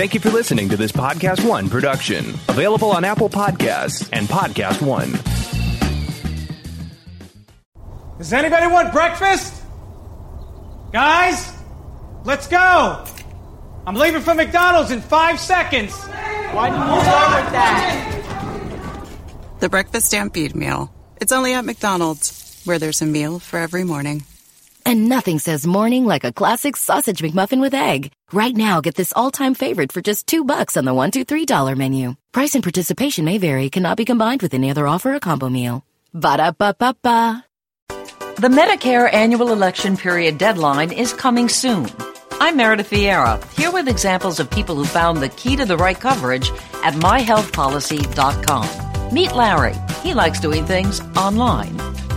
Thank you for listening to this Podcast One production, available on Apple Podcasts and Podcast One. Does anybody want breakfast? Guys, let's go. I'm leaving for McDonald's in five seconds. Why didn't you start with that? The Breakfast Stampede Meal. It's only at McDonald's, where there's a meal for every morning. And nothing says morning like a classic sausage McMuffin with egg. Right now, get this all-time favorite for just two bucks on the one, two, three dollar menu. Price and participation may vary. Cannot be combined with any other offer or combo meal. Ba da ba ba ba. The Medicare annual election period deadline is coming soon. I'm Meredith Vieira, here with examples of people who found the key to the right coverage at myhealthpolicy.com. Meet Larry. He likes doing things online.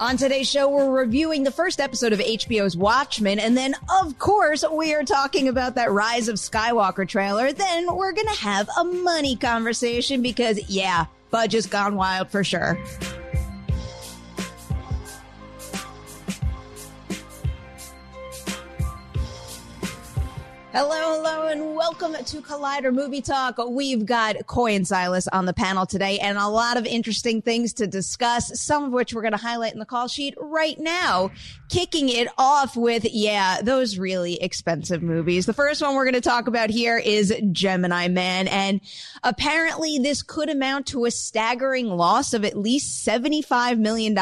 On today's show, we're reviewing the first episode of HBO's Watchmen. And then, of course, we are talking about that Rise of Skywalker trailer. Then we're going to have a money conversation because, yeah, budget's gone wild for sure. Hello, hello, and welcome to Collider Movie Talk. We've got Coy and Silas on the panel today and a lot of interesting things to discuss, some of which we're going to highlight in the call sheet right now. Kicking it off with, yeah, those really expensive movies. The first one we're going to talk about here is Gemini Man. And apparently this could amount to a staggering loss of at least $75 million.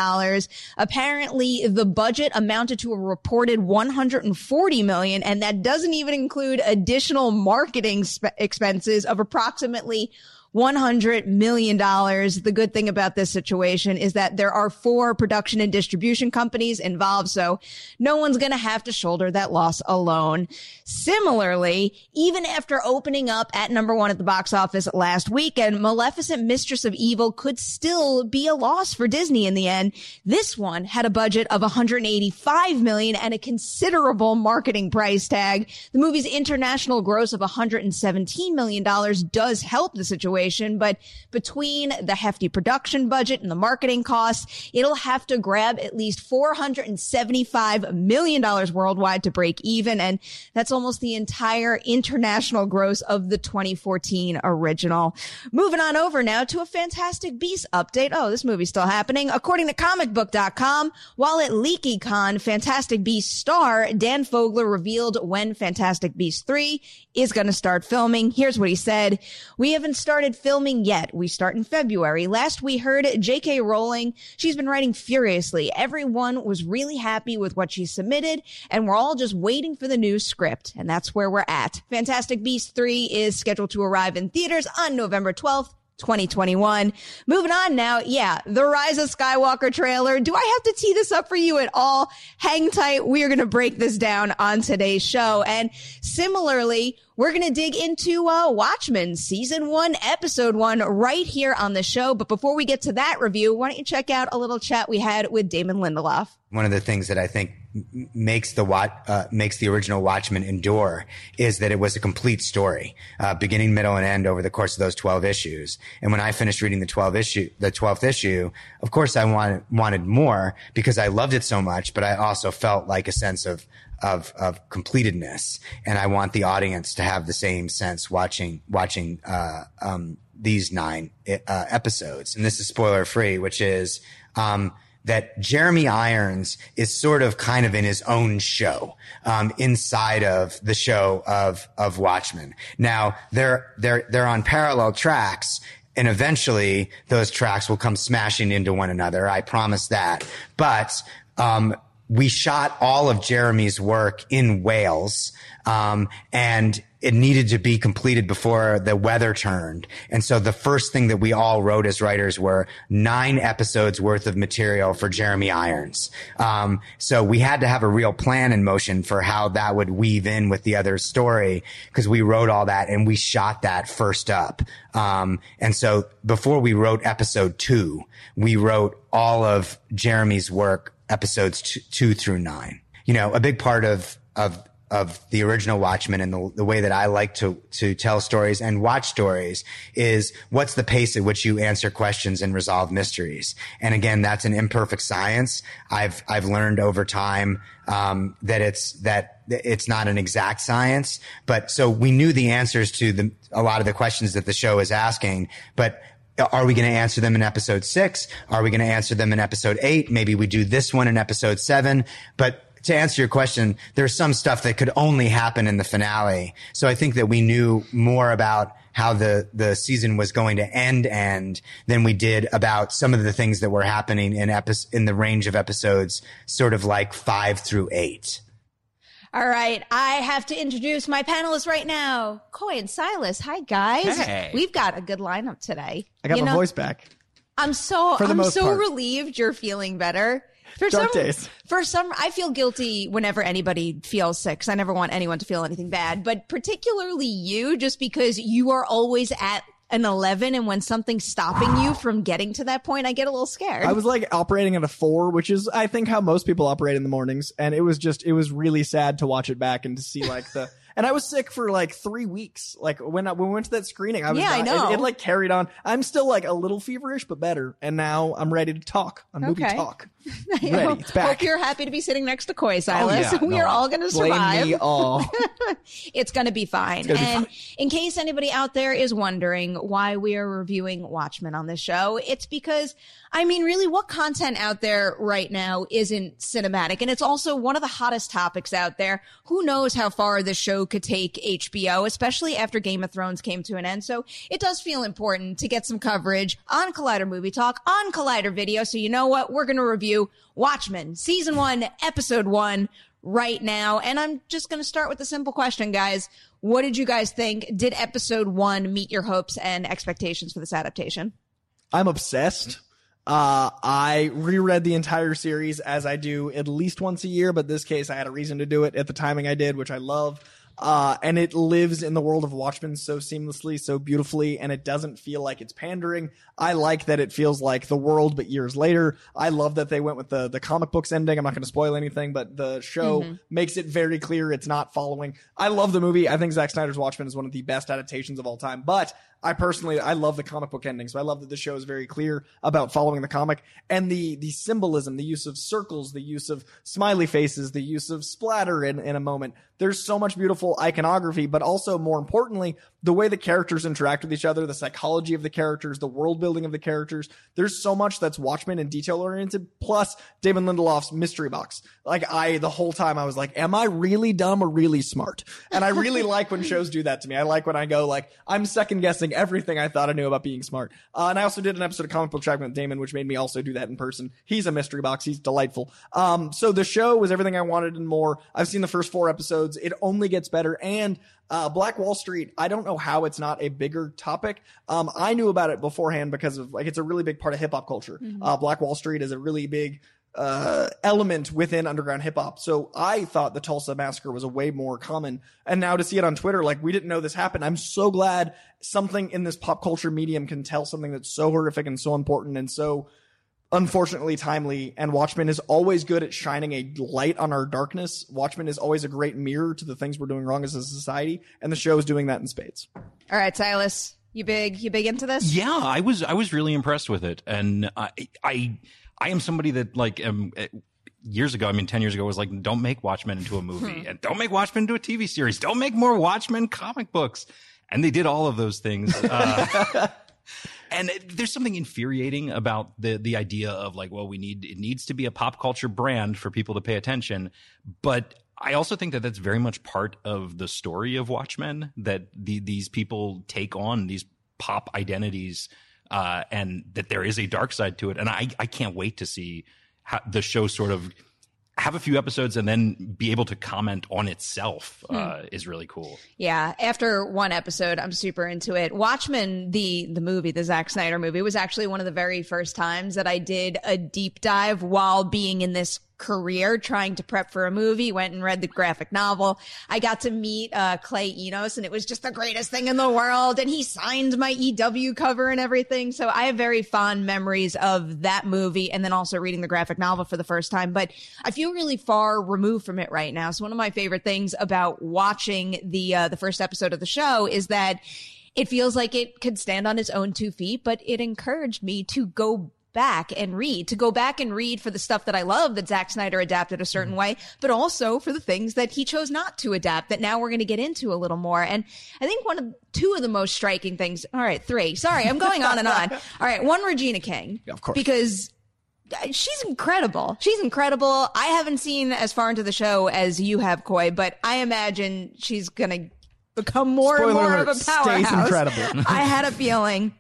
Apparently the budget amounted to a reported 140 million, and that doesn't even include additional marketing sp- expenses of approximately $100 million. The good thing about this situation is that there are four production and distribution companies involved. So no one's going to have to shoulder that loss alone. Similarly, even after opening up at number one at the box office last weekend, Maleficent Mistress of Evil could still be a loss for Disney in the end. This one had a budget of 185 million and a considerable marketing price tag. The movie's international gross of 117 million dollars does help the situation but between the hefty production budget and the marketing costs, it'll have to grab at least $475 million worldwide to break even. And that's almost the entire international gross of the 2014 original. Moving on over now to a Fantastic Beasts update. Oh, this movie's still happening. According to comicbook.com, while at LeakyCon, Fantastic Beasts star Dan Fogler revealed when Fantastic Beasts 3 is going to start filming. Here's what he said. We haven't started filming yet. We start in February. Last we heard J.K. Rowling, she's been writing furiously. Everyone was really happy with what she submitted, and we're all just waiting for the new script. And that's where we're at. Fantastic Beasts 3 is scheduled to arrive in theaters on November 12th. 2021. Moving on now. Yeah, the Rise of Skywalker trailer. Do I have to tee this up for you at all? Hang tight. We are going to break this down on today's show. And similarly, we're going to dig into uh, Watchmen season one, episode one right here on the show. But before we get to that review, why don't you check out a little chat we had with Damon Lindelof? One of the things that I think makes the uh, makes the original Watchmen endure is that it was a complete story, uh, beginning, middle, and end over the course of those twelve issues. And when I finished reading the twelve issue, the twelfth issue, of course I wanted wanted more because I loved it so much, but I also felt like a sense of of of completedness, and I want the audience to have the same sense watching watching uh, um, these nine uh, episodes. And this is spoiler free, which is. Um, that Jeremy Irons is sort of kind of in his own show um, inside of the show of of Watchmen. Now they're they're they're on parallel tracks, and eventually those tracks will come smashing into one another. I promise that. But, um, we shot all of Jeremy's work in Wales, um, and it needed to be completed before the weather turned. And so the first thing that we all wrote as writers were nine episodes worth of material for Jeremy Irons. Um, so we had to have a real plan in motion for how that would weave in with the other story because we wrote all that and we shot that first up. Um, and so before we wrote episode two, we wrote all of Jeremy's work, episodes two, two through nine. You know, a big part of, of of the original Watchmen and the, the, way that I like to, to tell stories and watch stories is what's the pace at which you answer questions and resolve mysteries. And again, that's an imperfect science. I've, I've learned over time, um, that it's, that it's not an exact science, but so we knew the answers to the, a lot of the questions that the show is asking, but are we going to answer them in episode six? Are we going to answer them in episode eight? Maybe we do this one in episode seven, but to answer your question, there's some stuff that could only happen in the finale. So I think that we knew more about how the, the season was going to end end than we did about some of the things that were happening in epi- in the range of episodes, sort of like five through eight. All right, I have to introduce my panelists right now, Coy and Silas. Hi, guys. Hey. We've got a good lineup today. I got You my know, voice back. I'm so For the I'm most so part. relieved you're feeling better. For Dark some, days. For some, I feel guilty whenever anybody feels sick. 'cause I never want anyone to feel anything bad, but particularly you, just because you are always at an 11 and when something's stopping you from getting to that point, I get a little scared. I was like operating at a four, which is I think how most people operate in the mornings, and it was just it was really sad to watch it back and to see like the. And I was sick for like three weeks. Like when I, when we went to that screening, I was Yeah, I know. It, it like carried on. I'm still like a little feverish, but better. And now I'm ready to talk on movie Okay. talk. Ready. It's back. Hope you're happy to be sitting next to Coy, oh, Silas. yeah. we No, are all going to survive. me all. it's going to be fine. gonna be and in case anybody out there is wondering why we are reviewing Watchmen on this show, it's because, I mean, really, what content out there right now isn't cinematic? And it's also one of the hottest topics out there. Who knows how far the show could take HBO, especially after Game of Thrones came to an end. So it does feel important to get some coverage on Collider Movie Talk, on Collider Video. So you know what? We're going to review Watchmen, season one, episode one right now. And I'm just going to start with the simple question, guys. What did you guys think? Did episode one meet your hopes and expectations for this adaptation? I'm obsessed. Uh, I reread the entire series as I do at least once a year, but this case I had a reason to do it at the timing I did, which I love. Uh, and it lives in the world of Watchmen so seamlessly, so beautifully, and it doesn't feel like it's pandering. I like that it feels like the world, but years later. I love that they went with the, the comic books ending. I'm not going to spoil anything, but the show Mhm. makes it very clear it's not following. I love the movie. I think Zack Snyder's Watchmen is one of the best adaptations of all time, but I personally, I love the comic book ending. So I love that the show is very clear about following the comic and the, the symbolism, the use of circles, the use of smiley faces, the use of splatter in, in a moment. There's so much beautiful iconography, but also more importantly, the way the characters interact with each other, the psychology of the characters, the world building of the characters. There's so much that's Watchmen and detail oriented. Plus Damon Lindelof's mystery box. Like I, the whole time I was like, am I really dumb or really smart? And I really like when shows do that to me. I like when I go like, I'm second guessing everything I thought I knew about being smart. Uh, and I also did an episode of comic book Track with Damon, which made me also do that in person. He's a mystery box. He's delightful. Um, so the show was everything I wanted and more. I've seen the first four episodes. It only gets better. And uh, Black Wall Street, I don't know how it's not a bigger topic. Um, I knew about it beforehand because of like it's a really big part of hip hop culture. Mhm. Uh, Black Wall Street is a really big uh, element within underground hip hop. So I thought the Tulsa massacre was a way more common. And now to see it on Twitter, like we didn't know this happened. I'm so glad something in this pop culture medium can tell something that's so horrific and so important and so unfortunately timely. And Watchmen is always good at shining a light on our darkness. Watchmen is always a great mirror to the things we're doing wrong as a society. And the show is doing that in spades. All right, Silas, you big, you big into this? Yeah, I was I was really impressed with it, and I I I am somebody that like um eh, years ago, I mean ten years ago, was like, don't make Watchmen into a movie, Hmm. and don't make Watchmen into a TV series, don't make more Watchmen comic books, and they did all of those things. Uh, and it- there's something infuriating about the the idea of like, well, we need it needs to be a pop culture brand for people to pay attention, but I also think that that's very much part of the story of Watchmen that the, these people take on these pop identities uh, and that there is a dark side to it. And I, I can't wait to see how the show sort of have a few episodes and then be able to comment on itself uh, Hmm. is really cool. Yeah, after one episode, I'm super into it. Watchmen, the the movie, the Zack Snyder movie, was actually one of the very first times that I did a deep dive while being in this career trying to prep for a movie. Went and read the graphic novel. I got to meet uh, Clay Enos, and it was just the greatest thing in the world. And he signed my EW cover and everything. So I have very fond memories of that movie, and then also reading the graphic novel for the first time. But I feel really far removed from it right now. So one of my favorite things about watching the uh, the first episode of the show is that it feels like it could stand on its own two feet, but it encouraged me to go back and read, to go back and read for the stuff that I love that Zack Snyder adapted a certain mm-hmm. way, but also for the things that he chose not to adapt that now we're going to get into a little more. And I think one of two of the most striking things, all right, three, sorry, I'm going on and on. All right, one, Regina King. Yeah, of course. Because uh, she's incredible. She's incredible. I haven't seen as far into the show as you have, Coy, but I imagine she's gonna become more Spoiler and more alert, of a powerhouse. stays incredible. I had a feeling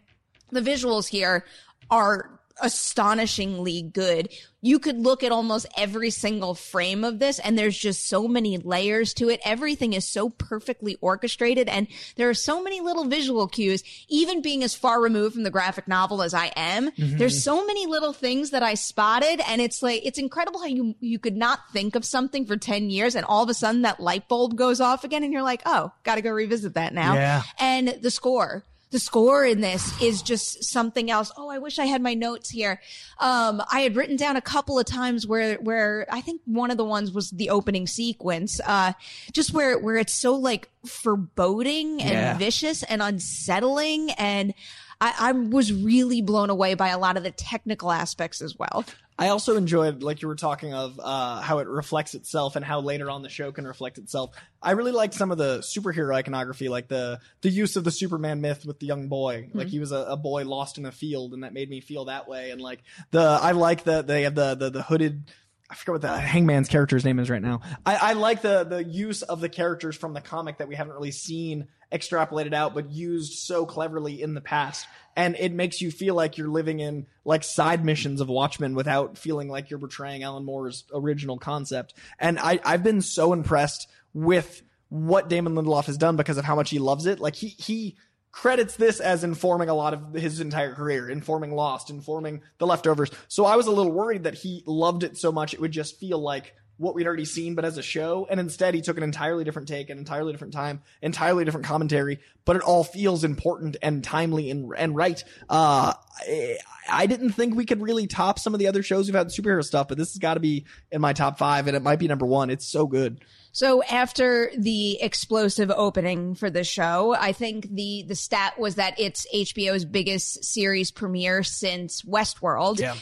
the visuals here are astonishingly good. You could look at almost every single frame of this and there's just so many layers to it. Everything is so perfectly orchestrated and there are so many little visual cues. Even being as far removed from the graphic novel as I am, Mhm. there's so many little things that I spotted and it's like, it's incredible how you, you could not think of something for 10 years and all of a sudden that light bulb goes off again and you're like, oh, gotta go revisit that now. Yeah. And the score. The score in this is just something else. Oh, I wish I had my notes here. Um, I had written down a couple of times where, where I think one of the ones was the opening sequence, uh, just where, where it's so like foreboding and Yeah. vicious and unsettling. And I, I was really blown away by a lot of the technical aspects as well. I also enjoyed, like you were talking of, uh, how it reflects itself and how later on the show can reflect itself. I really liked some of the superhero iconography, like the the use of the Superman myth with the young boy. Like Mhm. he was a, a boy lost in a field, and that made me feel that way. And like the, I like that they have the, the the hooded. I forget what the Hangman's character's name is right now. I, I like the the use of the characters from the comic that we haven't really seen extrapolated out, but used so cleverly in the past. And it makes you feel like you're living in like side missions of Watchmen without feeling like you're betraying Alan Moore's original concept. And I, I've been so impressed with what Damon Lindelof has done because of how much he loves it. Like he, he credits this as informing a lot of his entire career, informing Lost, informing The Leftovers. So I was a little worried that he loved it so much it would just feel like what we'd already seen, but as a show. And instead, he took an entirely different take, an entirely different time, entirely different commentary, but it all feels important and timely and, and right. Uh, I, I didn't think we could really top some of the other shows we've had superhero stuff, but this has got to be in my top five, and it might be number one. It's so good. So after the explosive opening for the show, I think the the stat was that it's HBO's biggest series premiere since Westworld. Yeah.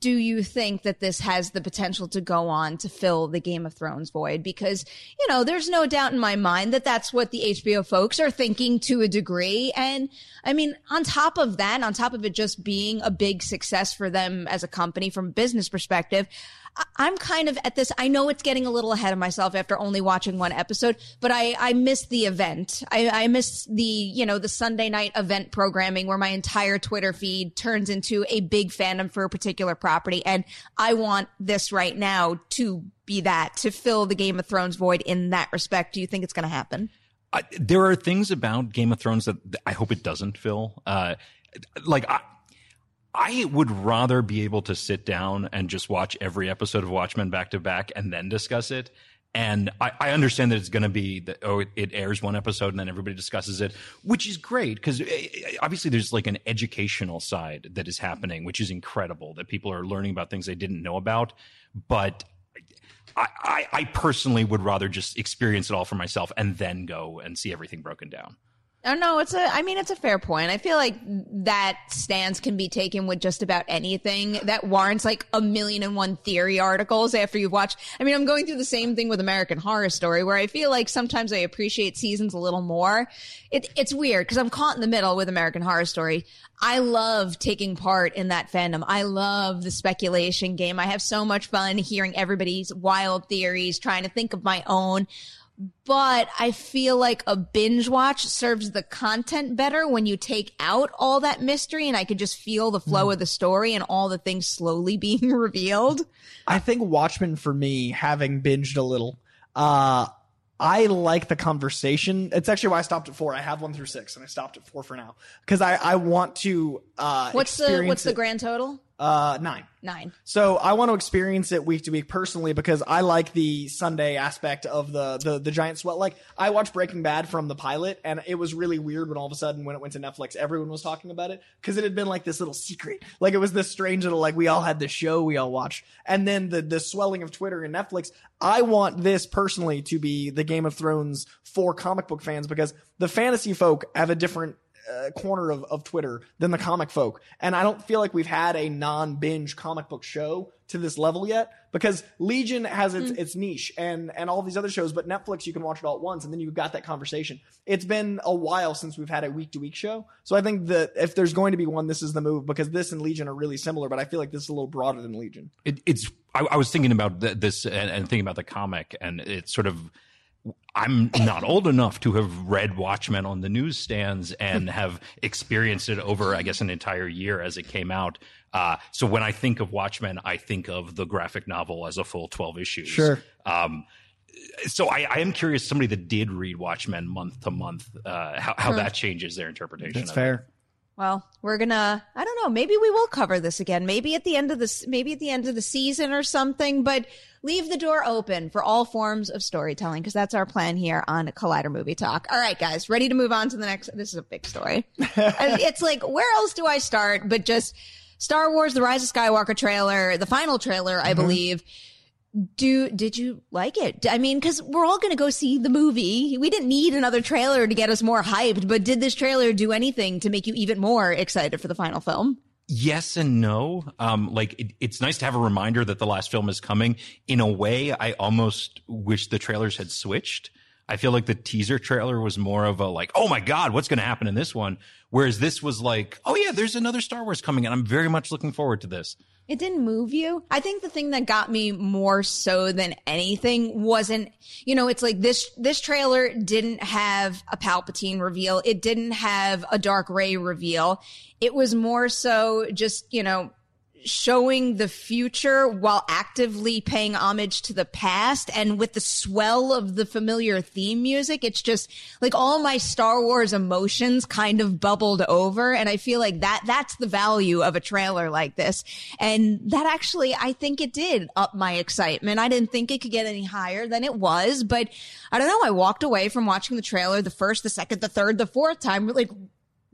Do you think that this has the potential to go on to fill the Game of Thrones void? Because, you know, there's no doubt in my mind that that's what the HBO folks are thinking to a degree. And I mean, on top of that, on top of it just being a big success for them as a company from a business perspective, I'm kind of at this. I know it's getting a little ahead of myself after only watching one episode, but I, I miss the event. I, I miss the, you know, the Sunday night event programming where my entire Twitter feed turns into a big fandom for a particular property. And I want this right now to be that, to fill the Game of Thrones void in that respect. Do you think it's going to happen? I, there are things about Game of Thrones that I hope it doesn't fill. Uh, like I, I would rather be able to sit down and just watch every episode of Watchmen back to back and then discuss it. And I, I understand that it's going to be that oh it, it airs one episode and then everybody discusses it, which is great because eh, eh, obviously there's like an educational side that is happening, which is incredible that people are learning about things they didn't know about. But I, I, I personally would rather just experience it all for myself and then go and see everything broken down. Oh no, it's a. I mean, it's a fair point. I feel like that stance can be taken with just about anything that warrants like a million and one theory articles after you've watched. I mean, I'm going through the same thing with American Horror Story, where I feel like sometimes I appreciate seasons a little more. It, it's weird because I'm caught in the middle with American Horror Story. I love taking part in that fandom. I love the speculation game. I have so much fun hearing everybody's wild theories, trying to think of my own but I feel like a binge watch serves the content better when you take out all that mystery and I could just feel the flow Mm. of the story and all the things slowly being revealed. I think Watchmen for me, having binged a little, uh, I like the conversation. It's actually why I stopped at four. I have one through six, and I stopped at four for now because I, I want to. Uh, What's the what's the grand total? Uh, nine. Nine. So I want to experience it week to week personally because I like the Sunday aspect of the the the giant swell. Like I watched Breaking Bad from the pilot, and it was really weird when all of a sudden when it went to Netflix, everyone was talking about it because it had been like this little secret. Like it was this strange little like we all had this show we all watched, and then the the swelling of Twitter and Netflix. I want this personally to be the Game of Thrones for comic book fans because the fantasy folk have a different uh, corner of, of Twitter than the comic folk. And I don't feel like we've had a non binge comic book show to this level yet because Legion has its, its niche and, and all these other shows, but Netflix, you can watch it all at once and then you've got that conversation. It's been a while since we've had a week to week show. So I think that if there's going to be one, this is the move because this and Legion are really similar, but I feel like this is a little broader than Legion. It, it's. I, I was thinking about th- this and, and thinking about the comic, and it's sort of. I'm not old enough to have read Watchmen on the newsstands and have experienced it over, I guess, an entire year as it came out. Uh, so when I think of Watchmen, I think of the graphic novel as a full 12 issues. Sure. Um, so I, I am curious, somebody that did read Watchmen month to month, uh, how, how that changes their interpretation. That's of fair. Well, we're gonna. I don't know. Maybe we will cover this again. Maybe at the end of this. Maybe at the end of the season or something. But leave the door open for all forms of storytelling because that's our plan here on Collider Movie Talk. All right, guys, ready to move on to the next. This is a big story. It's like, where else do I start? But just Star Wars: The Rise of Skywalker trailer, the final trailer, I Mm-hmm. believe. Do did you like it? I mean, because we're all going to go see the movie. We didn't need another trailer to get us more hyped, but did this trailer do anything to make you even more excited for the final film? Yes and no. Um, like it, it's nice to have a reminder that the last film is coming. In a way, I almost wish the trailers had switched. I feel like the teaser trailer was more of a like, oh my god, what's going to happen in this one? Whereas this was like, oh yeah, there's another Star Wars coming, and I'm very much looking forward to this. It didn't move you. I think the thing that got me more so than anything wasn't, you know, it's like this, this trailer didn't have a Palpatine reveal. It didn't have a Dark Rey reveal. It was more so just, you know, showing the future while actively paying homage to the past. And with the swell of the familiar theme music it's just like all my star wars emotions kind of bubbled over. And i feel like that that's the value of a trailer like this. And that actually i think it did up my excitement. I didn't think it could get any higher than it was but i don't know. I walked away from watching the trailer the first the second the third the fourth time like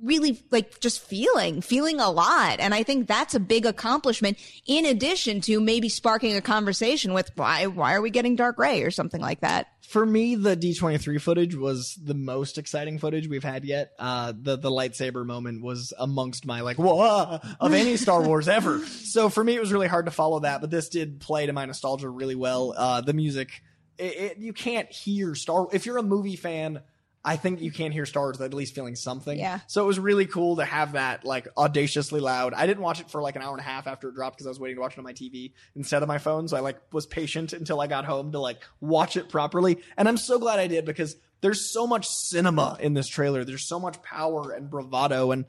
really like just feeling, feeling a lot. And I think that's a big accomplishment in addition to maybe sparking a conversation with why, why are we getting Dark Rey or something like that? For me, the D23 footage was the most exciting footage we've had yet. Uh, the, the lightsaber moment was amongst my like, whoa, of any Star Wars ever. So for me, it was really hard to follow that, but this did play to my nostalgia really well. Uh, the music, it, it, you can't hear Star, if you're a movie fan, I think you can't hear Star Wars at least feeling something. Yeah. So it was really cool to have that like audaciously loud. I didn't watch it for like an hour and a half after it dropped because I was waiting to watch it on my TV instead of my phone. So I like was patient until I got home to like watch it properly. And I'm so glad I did because there's so much cinema in this trailer. There's so much power and bravado and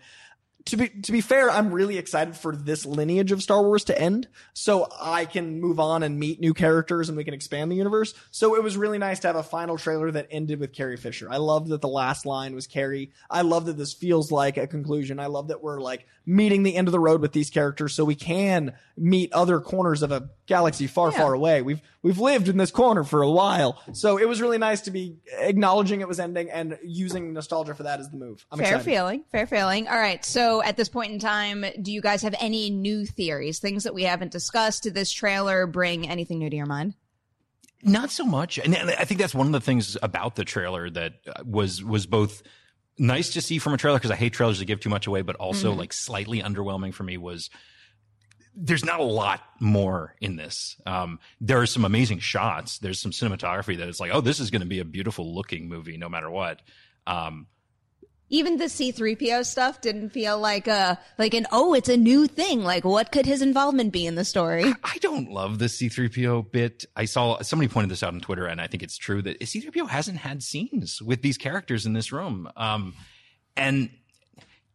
to be to be fair, I'm really excited for this lineage of Star Wars to end, so I can move on and meet new characters and we can expand the universe. So it was really nice to have a final trailer that ended with Carrie Fisher. I love that the last line was Carrie. I love that this feels like a conclusion. I love that we're like meeting the end of the road with these characters, so we can meet other corners of a galaxy far, far away. We've we've lived in this corner for a while, so it was really nice to be acknowledging it was ending and using nostalgia for that as the move. I'm fair excited. feeling, fair feeling. All right. So at this point in time, do you guys have any new theories, things that we haven't discussed? Did this trailer bring anything new to your mind? Not so much, and I think that's one of the things about the trailer that uh, was was both nice to see from a trailer because I hate trailers that give too much away, but also Mhm. like slightly underwhelming for me was there's not a lot more in this. Um, there are some amazing shots. There's some cinematography that is like, oh, this is going to be a beautiful looking movie no matter what. Um, Even the C3PO stuff didn't feel like a like an oh it's a new thing like what could his involvement be in the story? I don't love the C3PO bit. I saw somebody pointed this out on Twitter and I think it's true that C3PO hasn't had scenes with these characters in this room. Um and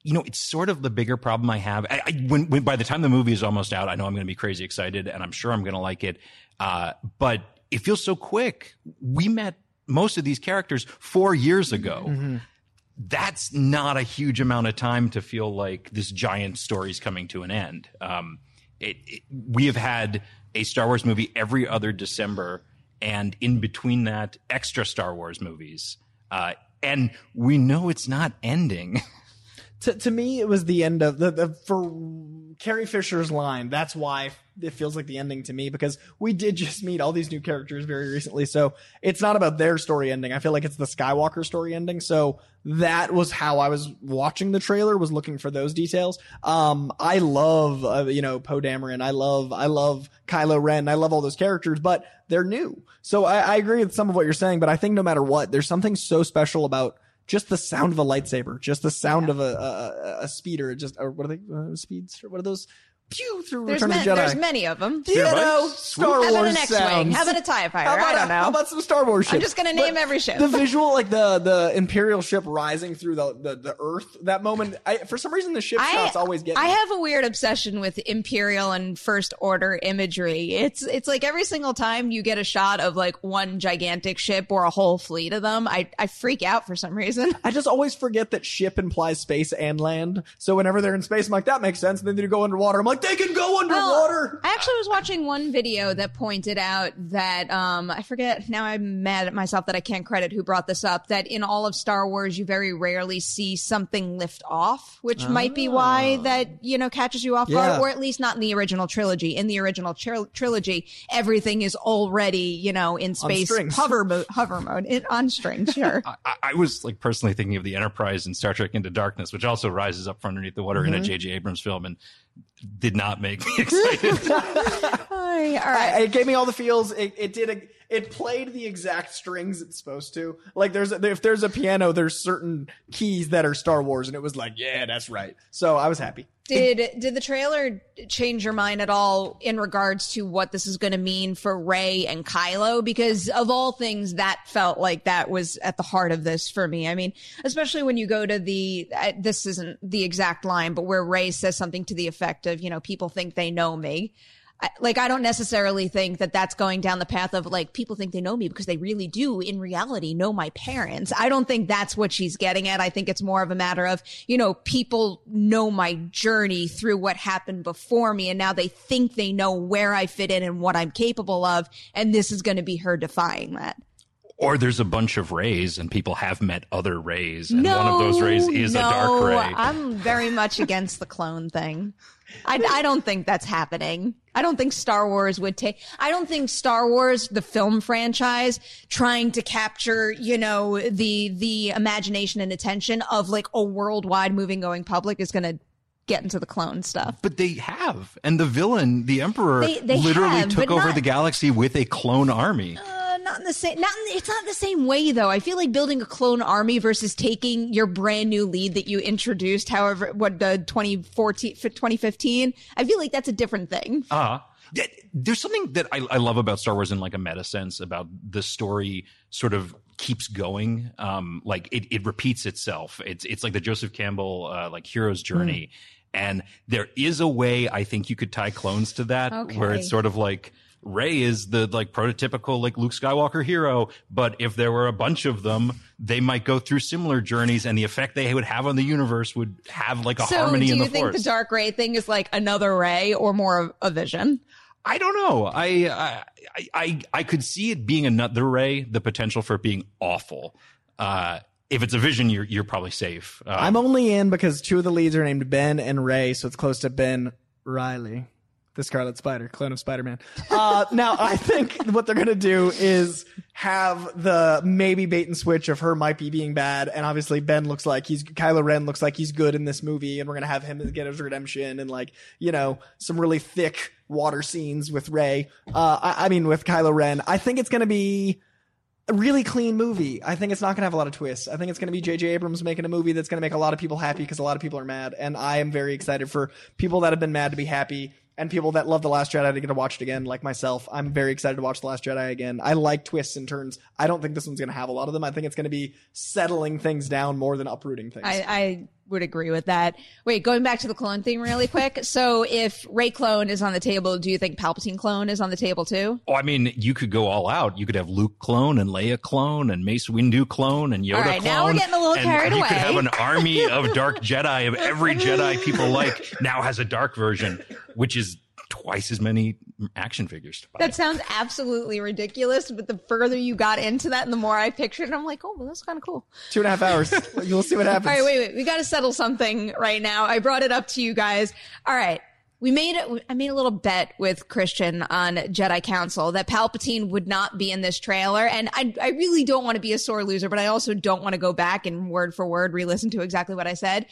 you know, it's sort of the bigger problem I have. I, I, when, when by the time the movie is almost out, I know I'm going to be crazy excited, and I'm sure I'm going to like it. Uh, but it feels so quick. We met most of these characters four years ago. Mm-hmm. That's not a huge amount of time to feel like this giant story is coming to an end. Um, it, it, we have had a Star Wars movie every other December, and in between that, extra Star Wars movies. Uh, and we know it's not ending. to, to me, it was the end of the, the for Carrie Fisher's line. That's why it feels like the ending to me because we did just meet all these new characters very recently. So it's not about their story ending. I feel like it's the Skywalker story ending. So that was how I was watching the trailer, was looking for those details. Um, I love, uh, you know, Poe Dameron. I love, I love Kylo Ren. I love all those characters, but they're new. So I, I agree with some of what you're saying, but I think no matter what, there's something so special about just the sound of a lightsaber, just the sound yeah. of a, a, a speeder, just or what are they uh, speeds? What are those? Pew through there's Return of the Jedi. There's many of them. You know, Star Wars How about an X-wing? sounds. How about a Tie Fighter? How about, I don't know. How about some Star Wars ship? I'm just gonna name every ship. The visual, like the the Imperial ship rising through the the, the Earth. That moment, I, for some reason, the ship I, shots always get. I me. have a weird obsession with Imperial and First Order imagery. It's it's like every single time you get a shot of like one gigantic ship or a whole fleet of them, I I freak out for some reason. I just always forget that ship implies space and land. So whenever they're in space, I'm like, that makes sense. And then they go underwater. I'm like, they can go underwater. Well, I actually was watching one video that pointed out that um I forget now I'm mad at myself that I can't credit who brought this up that in all of Star Wars you very rarely see something lift off, which might be why that you know catches you off Yeah. guard, or at least not in the original trilogy. In the original tril- trilogy, everything is already you know in space strings. hover mode, hover mode it, on strings. Sure. I, I was like personally thinking of the Enterprise in Star Trek Into Darkness, which also rises up from underneath the water in a. J.J. Abrams film, and did not make me excited. Hi, all right. it gave me all the feels. It, it did. A, it played the exact strings it's supposed to. Like there's a, if there's a piano, there's certain keys that are Star Wars, and it was like, yeah, that's right. So I was happy. Did did the trailer change your mind at all in regards to what this is going to mean for Rey and Kylo? Because of all things, that felt like that was at the heart of this for me. I mean, especially when you go to the uh, this isn't the exact line, but where Rey says something to the effect of, you know, people think they know me. I, like I don't necessarily think that that's going down the path of like people think they know me because they really do in reality know my parents. I don't think that's what she's getting at. I think it's more of a matter of, you know, people know my journey through what happened before me and now they think they know where I fit in and what I'm capable of and this is going to be her defying that. or there's a bunch of Reys, and people have met other Reys, and one of those Reys is no, a dark Rey. I'm very much against the clone thing. I, I don't think that's happening. I don't think Star Wars would take, I don't think Star Wars, the film franchise, trying to capture, you know, the, the imagination and attention of like a worldwide moving going public is going to get into the clone stuff. But they have, and the villain, the Emperor, They- they literally have, took over not- the galaxy with a clone army. Uh, not in the same, not in, it's not the same way though. I feel like building a clone army versus taking your brand new lead that you introduced, however, what the 2014, 2015. I feel like that's a different thing. Uh th- there's something that I, I love about Star Wars in like a meta sense about the story sort of keeps going. Um, like it, it repeats itself. It's it's like the Joseph Campbell uh, like hero's journey. And there is a way I think you could tie clones to that where it's sort of like Rey is the like prototypical like Luke Skywalker hero, but if there were a bunch of them, they might go through similar journeys and the effect they would have on the universe would have like a so harmony do you think the dark Rey thing is like another Rey or more of a vision? I don't know. I, I I I could see it being another Rey, the potential for it being awful. Uh, if it's a vision, you're you're probably safe. Uh, I'm only in because two of the leads are named Ben and Rey, so it's close to Ben Reilly, the Scarlet Spider, clone of Spider-Man. Uh, now I think what they're gonna do is have the maybe bait and switch of her might be being bad, and obviously Ben looks like he's Kylo Ren looks like he's good in this movie, and we're gonna have him get his redemption and like you know some really thick water scenes with Rey. Uh, I, I mean with Kylo Ren. I think it's gonna be. a really clean movie. I think it's not going to have a lot of twists. I think it's going to be J.J. Abrams making a movie that's going to make a lot of people happy because a lot of people are mad. And I am very excited for people that have been mad to be happy and people that love The Last Jedi to get to watch it again, like myself. I'm very excited to watch The Last Jedi again. I like twists and turns. I don't think this one's going to have a lot of them. I think it's going to be settling things down more than uprooting things. I, I would agree with that. Wait, going back to the clone thing really quick. so if Rey clone is on the table, do you think Palpatine clone is on the table too? Oh, I mean, you could go all out. You could have Luke clone and Leia clone and Mace Windu clone and Yoda All right, clone. now we're getting a little and carried you away. could have an army of dark Jedi of every Jedi people like now has a dark version, which is twice as many action figures to buy. That sounds absolutely ridiculous, but the further you got into that and the more I pictured it, I'm like, oh, well, that's kind of cool. Two and a half hours. You'll see what happens. All right, wait, wait. We got to settle something right now. I brought it up to you guys. All right. We made it. I made a little bet with Christian on Jedi Council that Palpatine would not be in this trailer, and I, I really don't want to be a sore loser, but I also don't want to go back and word for word re-listen to exactly what I said.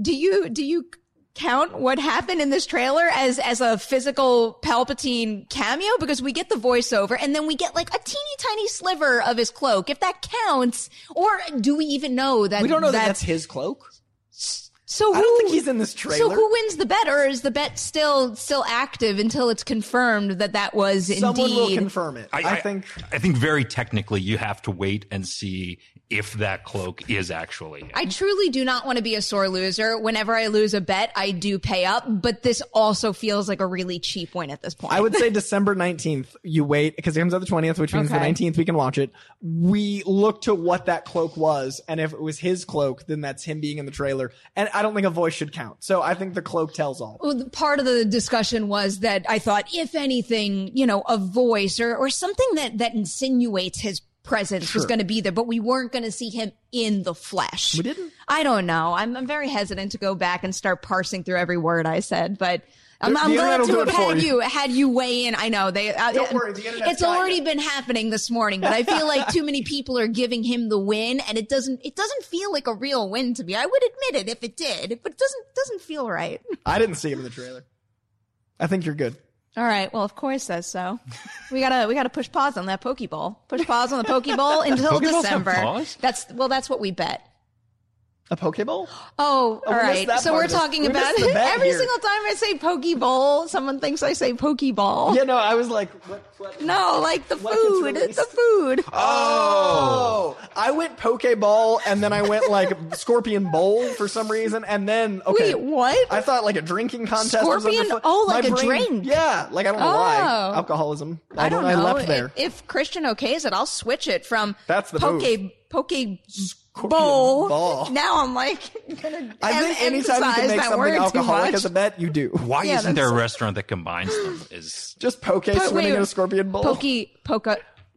Do you do you count what happened in this trailer as as a physical Palpatine cameo? Because we get the voiceover, and then we get like a teeny tiny sliver of his cloak. If that counts, or do we even know that we don't know that that's that's his cloak. so I don't think he's in this trailer. So who wins the bet, or is the bet still still active until it's confirmed that that was Someone will indeed? confirm it. I, think I think very technically you have to wait and see if that cloak is actually. Him. I truly do not want to be a sore loser. Whenever I lose a bet, I do pay up, but this also feels like a really cheap win at this point. I would say December 19th, you wait because it comes out the 20th, which means Okay. the 19th we can watch it. We look to what that cloak was, and if it was his cloak, then that's him being in the trailer. And I don't think a voice should count. So I think the cloak tells all. Well, part of the discussion was that I thought, if anything, you know, a voice or, or something that, that insinuates his presence was going to be there, but we weren't going to see him in the flesh. We didn't. I don't know. I'm, I'm very hesitant to go back and start parsing through every word I said, but. I'm, The- I'm the glad to have had you. you had you weigh in. I know they. Uh, Don't worry, it's already you. been happening this morning, but I feel like too many people are giving him the win, and it doesn't. It doesn't feel like a real win to me. I would admit it if it did, but it doesn't doesn't feel right. I didn't see him in the trailer. I think you're good. All right. Well, of course says so. We gotta we gotta push pause on that Pokeball. Push pause on the Pokeball until Pokeballs December. That's well. That's what we bet. A Pokeball? Oh, Oh, all we right. So we're talking We about the every here. single time I say Pokeball, someone thinks I say Pokeball. Yeah, no, I was like, what? what No, like the food. the food. Oh, I went Pokeball and then I went like Scorpion Bowl for some reason, and then okay, Wait, what? I thought like a drinking contest. was Scorpion? Oh, like My a brain- drink. Yeah, like I don't know why Oh. alcoholism. I don't I know. left there. If, if Christian okays it, I'll switch it from That's the Poke move. Poke Bowl. ball. Now I'm like gonna I think em- anytime you emphasize can make that something word too alcoholic much. as a bet, you do. Why Yeah, isn't there a that's- restaurant that combines them? Is Just poke Po- swimming wait, in a Scorpion Bowl. Poke, poke,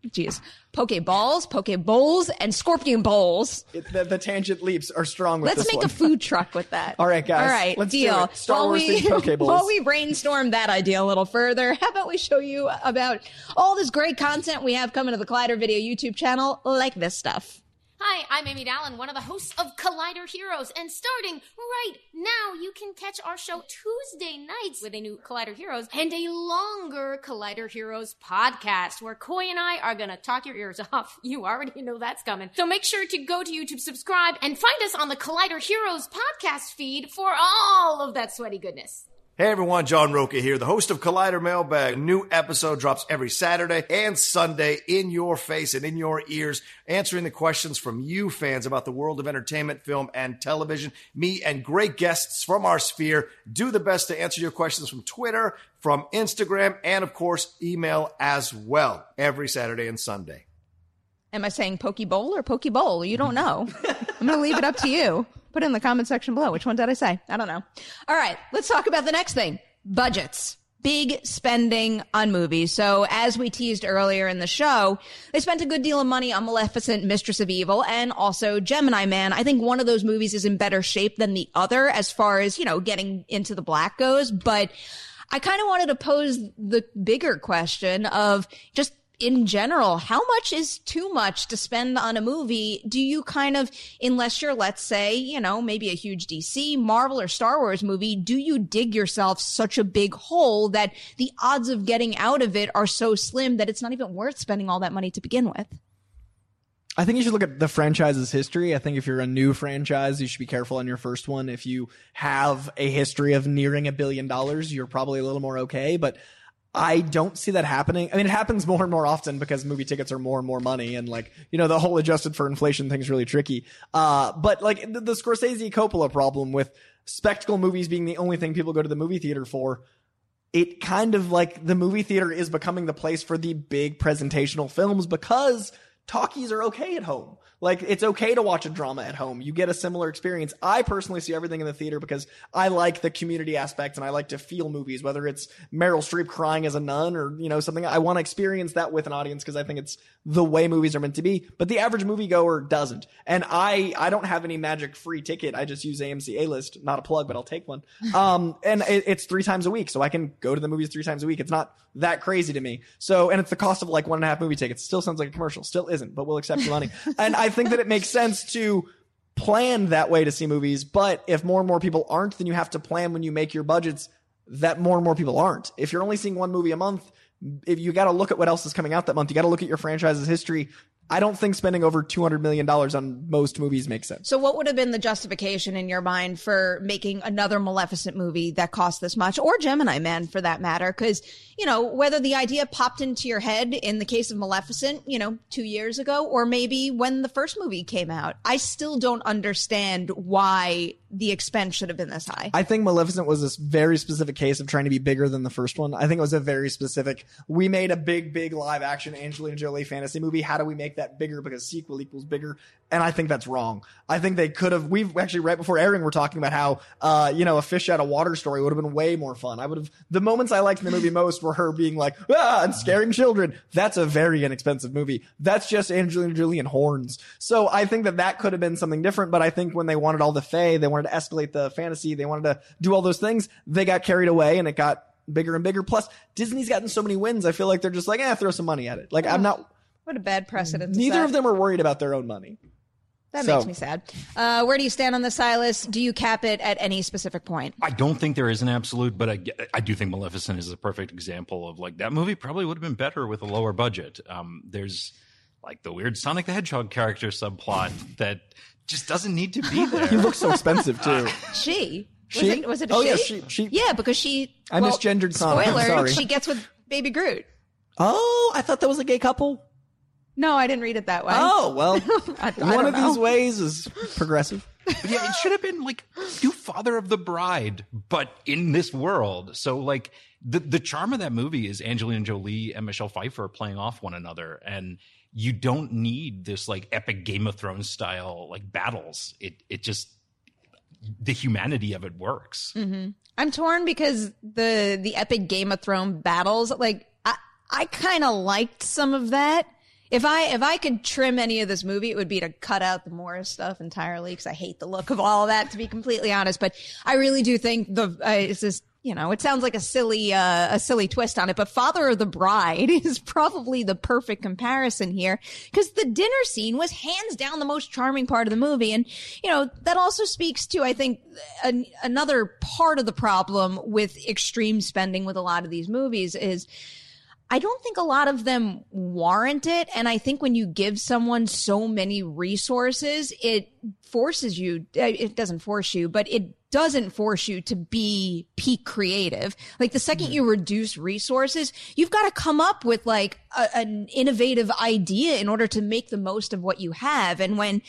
jeez. Poke balls, poke bowls, and scorpion bowls. It- the, the tangent leaps are strong with Let's this make one. a food truck with that. All right, guys. All right, Let's do deal. it. Star while Wars we, themed Poke Bowls. while we brainstorm that idea a little further, how about we show you about all this great content we have coming to the Collider Video YouTube channel, like this stuff. Hi, I'm Amy Dallen, one of the hosts of Collider Heroes, and starting right now, you can catch our show Tuesday nights with a new Collider Heroes and a longer Collider Heroes podcast where Coy and I are gonna talk your ears off. You already know that's coming. So make sure to go to YouTube, subscribe, and find us on the Collider Heroes podcast feed for all of that sweaty goodness. Hey everyone, John Rocha here, the host of Collider Mailbag. A new episode drops every Saturday and Sunday in your face and in your ears, answering the questions from you fans about the world of entertainment, film, and television. Me and great guests from our sphere do the best to answer your questions from Twitter, from Instagram, and of course, email as well every Saturday and Sunday. Am I saying Poke Bowl or Poke Bowl? You don't know. I'm going to leave it up to you. Put in the comment section below. Which one did I say? I don't know. All right, let's talk about the next thing budgets. Big spending on movies. So, as we teased earlier in the show, they spent a good deal of money on Maleficent, Mistress of Evil, and also Gemini Man. I think one of those movies is in better shape than the other as far as, you know, getting into the black goes. But I kind of wanted to pose the bigger question of just in general, how much is too much to spend on a movie? Do you kind of, unless you're, let's say, you know, maybe a huge DC, Marvel, or Star Wars movie, do you dig yourself such a big hole that the odds of getting out of it are so slim that it's not even worth spending all that money to begin with? I think you should look at the franchise's history. I think if you're a new franchise, you should be careful on your first one. If you have a history of nearing a billion dollars, you're probably a little more okay. But I don't see that happening. I mean, it happens more and more often because movie tickets are more and more money, and like you know, the whole adjusted for inflation thing is really tricky. Uh, but like the, the Scorsese Coppola problem with spectacle movies being the only thing people go to the movie theater for. It kind of like the movie theater is becoming the place for the big presentational films because talkies are okay at home. Like it's okay to watch a drama at home. You get a similar experience. I personally see everything in the theater because I like the community aspect and I like to feel movies, whether it's Meryl Streep crying as a nun or, you know, something. I want to experience that with an audience because I think it's the way movies are meant to be. But the average moviegoer doesn't. And I, I don't have any magic free ticket. I just use AMC A list. Not a plug, but I'll take one. Um, and it, it's three times a week. So I can go to the movies three times a week. It's not that crazy to me. So, and it's the cost of like one and a half movie tickets. Still sounds like a commercial. Still isn't, but we'll accept the money. and I think that it makes sense to plan that way to see movies. But if more and more people aren't, then you have to plan when you make your budgets that more and more people aren't. If you're only seeing one movie a month, if you got to look at what else is coming out that month, you got to look at your franchise's history. I don't think spending over $200 million on most movies makes sense. So, what would have been the justification in your mind for making another Maleficent movie that cost this much, or Gemini Man for that matter? Because, you know, whether the idea popped into your head in the case of Maleficent, you know, two years ago, or maybe when the first movie came out, I still don't understand why the expense should have been this high. I think Maleficent was this very specific case of trying to be bigger than the first one. I think it was a very specific, we made a big, big live action Angelina Jolie fantasy movie. How do we make that bigger? Because sequel equals bigger. And I think that's wrong. I think they could have, we've actually right before airing, we're talking about how, uh, you know, a fish out of water story would have been way more fun. I would have, the moments I liked in the movie most were her being like, ah, and scaring children. That's a very inexpensive movie. That's just Angelina Jolie and horns. So I think that that could have been something different. But I think when they wanted all the Fae, they wanted to escalate the fantasy, they wanted to do all those things, they got carried away and it got bigger and bigger. Plus, Disney's gotten so many wins. I feel like they're just like, eh, throw some money at it. Like, I'm not. What a bad precedent. Neither of them are worried about their own money. That So- makes me sad. Uh, where do you stand on the Silas? Do you cap it at any specific point? I don't think there is an absolute, but I, I do think Maleficent is a perfect example of like that movie probably would have been better with a lower budget. Um, there's like the weird Sonic the Hedgehog character subplot that just doesn't need to be there. He looks so expensive too. Uh, she. Was She? it, was it a Oh, she? yeah, she- she- Yeah, because she. I well, misgendered Sonic. I'm Spoiler, sorry. she gets with Baby Groot. Oh, I thought that was a gay couple. No, I didn't read it that way. Oh, well, I, I one don't of know. these ways is progressive. But yeah, it should have been like do Father of the Bride, but in this world. So like the the charm of that movie is Angelina Jolie and Michelle Pfeiffer playing off one another, and you don't need this like epic Game of Thrones style like battles. It it just the humanity of it works. hmm I'm torn because the the epic Game of Thrones battles, like I I kind of liked some of that. If I if I could trim any of this movie, it would be to cut out the Moors stuff entirely because I hate the look of all of that. To be completely honest, but I really do think the uh, it's just you know it sounds like a silly uh, a silly twist on it, but Father of the Bride is probably the perfect comparison here because the dinner scene was hands down the most charming part of the movie, and you know that also speaks to I think an, another part of the problem with extreme spending with a lot of these movies is. I don't think a lot of them warrant it. And I think when you give someone so many resources, it forces you, it doesn't force you, but it doesn't force you to be peak creative. Like the 2nd you reduce resources, you've got to come up with like a, an innovative idea in order to make the most of what you have. And when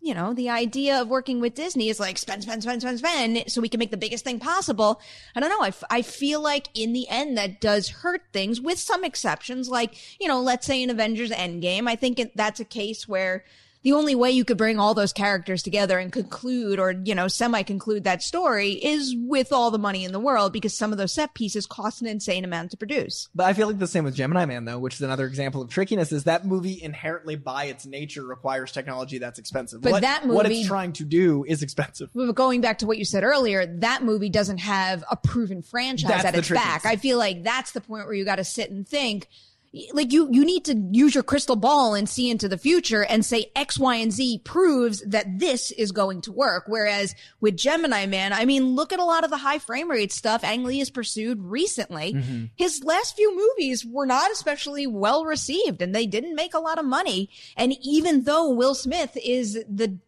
you know, the idea of working with Disney is like spend, spend, spend, spend, spend, so we can make the biggest thing possible. I don't know. I, f- I feel like in the end that does hurt things with some exceptions. Like, you know, let's say in Avengers Endgame, I think it, that's a case where the only way you could bring all those characters together and conclude or, you know, semi conclude that story is with all the money in the world because some of those set pieces cost an insane amount to produce. But I feel like the same with Gemini Man, though, which is another example of trickiness. Is that movie inherently, by its nature, requires technology that's expensive? But what, that what movie- it's trying to do is expensive. But going back to what you said earlier, that movie doesn't have a proven franchise That's at its trickiness. back. I feel like that's the point where you got to sit and think, like you you need to use your crystal ball and see into the future and say X, Y, and Z proves that this is going to work. Whereas with Gemini Man, I mean, look at a lot of the high frame rate stuff Ang Lee has pursued recently. Mhm. His last few movies were not especially well received and they didn't make a lot of money. And even though Will Smith is the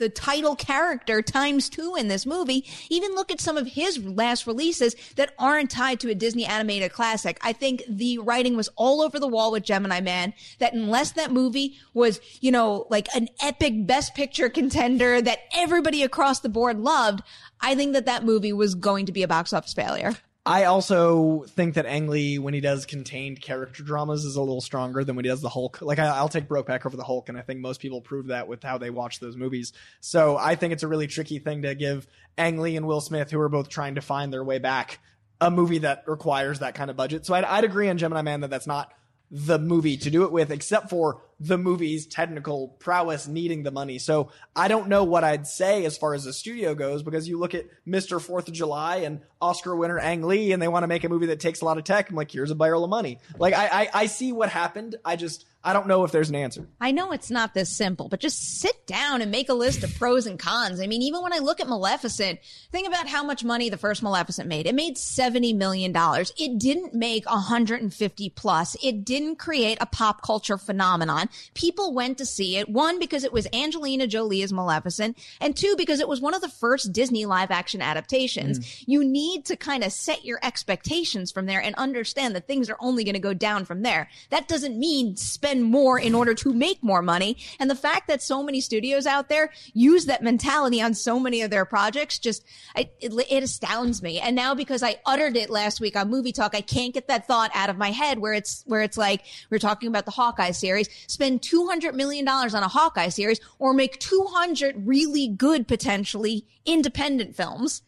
the title character times two in this movie. Even look at some of his last releases that aren't tied to a Disney animated classic. I think the writing was all over the wall with Gemini Man that unless that movie was, you know, like an epic best picture contender that everybody across the board loved, I think that that movie was going to be a box office failure. I also think that Ang Lee, when he does contained character dramas, is a little stronger than when he does the Hulk. Like I, I'll take Brokeback over the Hulk, and I think most people prove that with how they watch those movies. So I think it's a really tricky thing to give Ang Lee and Will Smith, who are both trying to find their way back, a movie that requires that kind of budget. So I'd, I'd agree on Gemini Man that that's not the movie to do it with, except for the movie's technical prowess needing the money. So I don't know what I'd say as far as the studio goes, because you look at Mr. Fourth of July and Oscar winner Ang Lee, and they want to make a movie that takes a lot of tech. I'm like, here's a barrel of money. Like I, I, I see what happened. I just, I don't know if there's an answer. I know it's not this simple, but just sit down and make a list of pros and cons. I mean, even when I look at Maleficent, think about how much money the first Maleficent made. It made $70 million. It didn't make 150 plus. It didn't create a pop culture phenomenon. People went to see it. One, because it was Angelina Jolie as Maleficent, and two, because it was one of the first Disney live action adaptations. Mm. You need to kind of set your expectations from there and understand that things are only going to go down from there. That doesn't mean spend more in order to make more money. And the fact that so many studios out there use that mentality on so many of their projects just, I, it, it astounds me. And now because I uttered it last week on Movie Talk, I can't get that thought out of my head where it's, where it's like, we're talking about the Hawkeye series, spend $200 million on a Hawkeye series or make 200 really good, potentially independent films.